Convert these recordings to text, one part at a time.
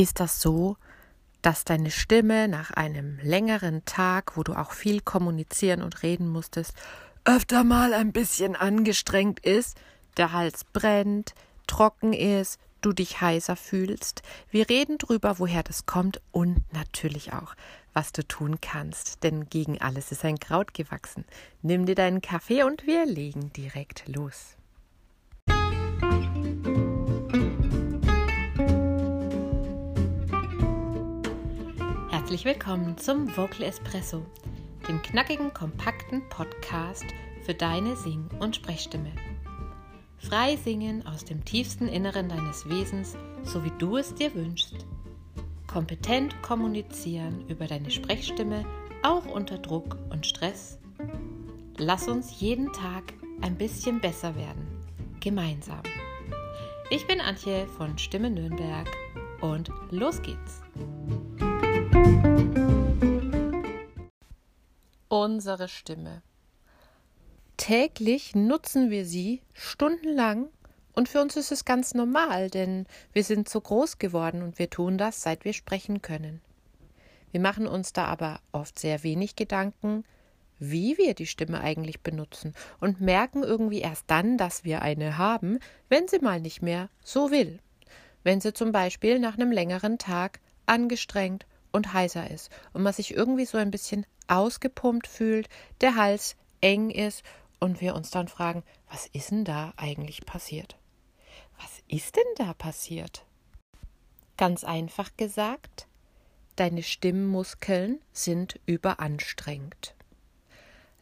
Ist das so, dass deine Stimme nach einem längeren Tag, wo du auch viel kommunizieren und reden musstest, öfter mal ein bisschen angestrengt ist, der Hals brennt, trocken ist, du dich heiser fühlst. Wir reden drüber, woher das kommt und natürlich auch, was du tun kannst, denn gegen alles ist ein Kraut gewachsen. Nimm dir deinen Kaffee und wir legen direkt los. Herzlich willkommen zum Vocal Espresso, dem knackigen, kompakten Podcast für deine Sing- und Sprechstimme. Frei singen aus dem tiefsten Inneren deines Wesens, so wie du es dir wünschst. Kompetent kommunizieren über deine Sprechstimme, auch unter Druck und Stress. Lass uns jeden Tag ein bisschen besser werden. Gemeinsam. Ich bin Antje von Stimme Nürnberg und los geht's. Unsere Stimme. Täglich nutzen wir sie stundenlang und für uns ist es ganz normal, denn wir sind so groß geworden und wir tun das, seit wir sprechen können. Wir machen uns da aber oft sehr wenig Gedanken, wie wir die Stimme eigentlich benutzen und merken irgendwie erst dann, dass wir eine haben, wenn sie mal nicht mehr so will. Wenn sie zum Beispiel nach einem längeren Tag angestrengt und heiser ist und man sich irgendwie so ein bisschen ausgepumpt fühlt, der Hals eng ist und wir uns dann fragen, was ist denn da eigentlich passiert? Was ist denn da passiert? Ganz einfach gesagt, deine Stimmmuskeln sind überanstrengt.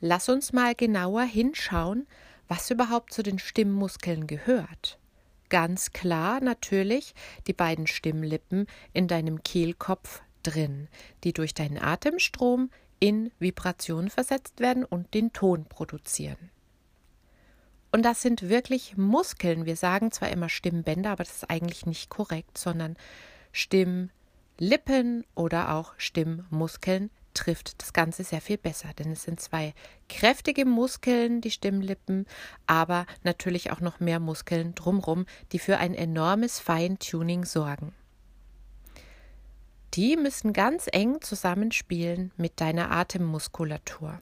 Lass uns mal genauer hinschauen, was überhaupt zu den Stimmmuskeln gehört. Ganz klar natürlich die beiden Stimmlippen in deinem Kehlkopf drin, die durch deinen Atemstrom in Vibration versetzt werden und den Ton produzieren. Und das sind wirklich Muskeln. Wir sagen zwar immer Stimmbänder, aber das ist eigentlich nicht korrekt, sondern Stimmlippen oder auch Stimmmuskeln trifft das Ganze sehr viel besser, denn es sind zwei kräftige Muskeln, die Stimmlippen, aber natürlich auch noch mehr Muskeln drumrum, die für ein enormes Feintuning sorgen. Die müssen ganz eng zusammenspielen mit deiner Atemmuskulatur.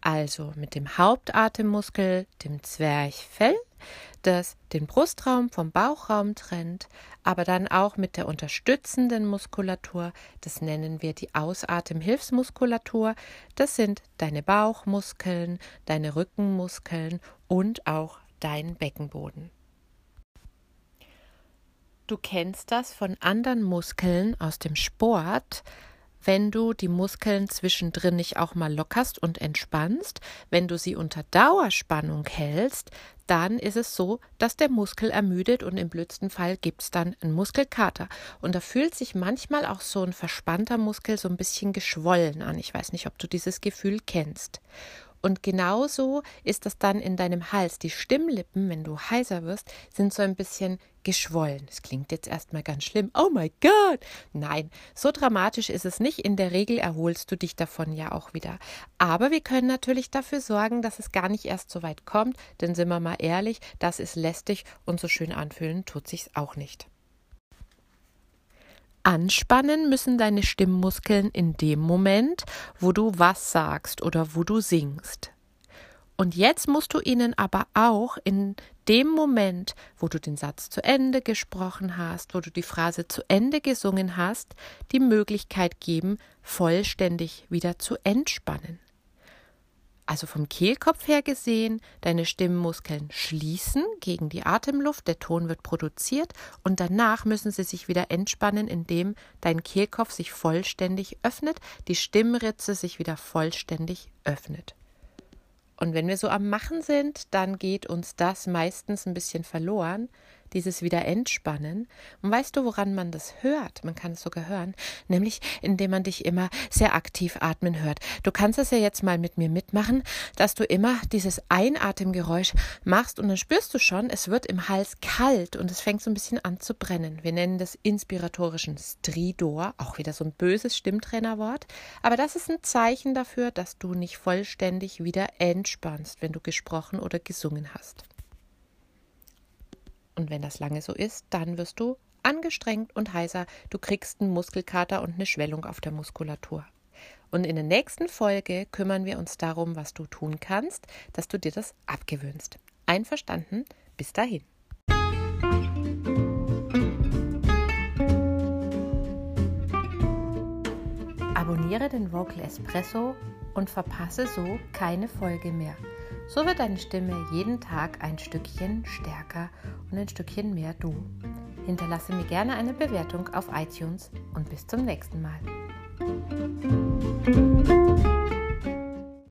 Also mit dem Hauptatemmuskel, dem Zwerchfell, das den Brustraum vom Bauchraum trennt, aber dann auch mit der unterstützenden Muskulatur, das nennen wir die Ausatemhilfsmuskulatur, das sind deine Bauchmuskeln, deine Rückenmuskeln und auch dein Beckenboden. Du kennst das von anderen Muskeln aus dem Sport, wenn du die Muskeln zwischendrin nicht auch mal lockerst und entspannst, wenn du sie unter Dauerspannung hältst, dann ist es so, dass der Muskel ermüdet und im blödsten Fall gibt es dann einen Muskelkater. Und da fühlt sich manchmal auch so ein verspannter Muskel so ein bisschen geschwollen an. Ich weiß nicht, ob du dieses Gefühl kennst. Und genauso ist das dann in deinem Hals. Die Stimmlippen, wenn du heiser wirst, sind so ein bisschen geschwollen. Es klingt jetzt erstmal ganz schlimm. Oh my God! Nein, so dramatisch ist es nicht. In der Regel erholst du dich davon ja auch wieder. Aber wir können natürlich dafür sorgen, dass es gar nicht erst so weit kommt, denn sind wir mal ehrlich, das ist lästig und so schön anfühlen tut sich's auch nicht. Anspannen müssen deine Stimmmuskeln in dem Moment, wo du was sagst oder wo du singst. Und jetzt musst du ihnen aber auch in dem Moment, wo du den Satz zu Ende gesprochen hast, wo du die Phrase zu Ende gesungen hast, die Möglichkeit geben, vollständig wieder zu entspannen. Also vom Kehlkopf her gesehen, deine Stimmmuskeln schließen gegen die Atemluft, der Ton wird produziert und danach müssen sie sich wieder entspannen, indem dein Kehlkopf sich vollständig öffnet, die Stimmritze sich wieder vollständig öffnet. Und wenn wir so am Machen sind, dann geht uns das meistens ein bisschen verloren, dieses wieder entspannen. Und weißt du, woran man das hört? Man kann es sogar hören, nämlich indem man dich immer sehr aktiv atmen hört. Du kannst es ja jetzt mal mit mir mitmachen, dass du immer dieses Einatemgeräusch machst und dann spürst du schon, es wird im Hals kalt und es fängt so ein bisschen an zu brennen. Wir nennen das inspiratorischen Stridor, auch wieder so ein böses Stimmtrainerwort, aber das ist ein Zeichen dafür, dass du nicht vollständig wieder entspannst, wenn du gesprochen oder gesungen hast. Und wenn das lange so ist, dann wirst du angestrengt und heiser, du kriegst einen Muskelkater und eine Schwellung auf der Muskulatur. Und in der nächsten Folge kümmern wir uns darum, was du tun kannst, dass du dir das abgewöhnst. Einverstanden? Bis dahin. Abonniere den Vocal Espresso und verpasse so keine Folge mehr. So wird deine Stimme jeden Tag ein Stückchen stärker und ein Stückchen mehr du. Hinterlasse mir gerne eine Bewertung auf iTunes und bis zum nächsten Mal.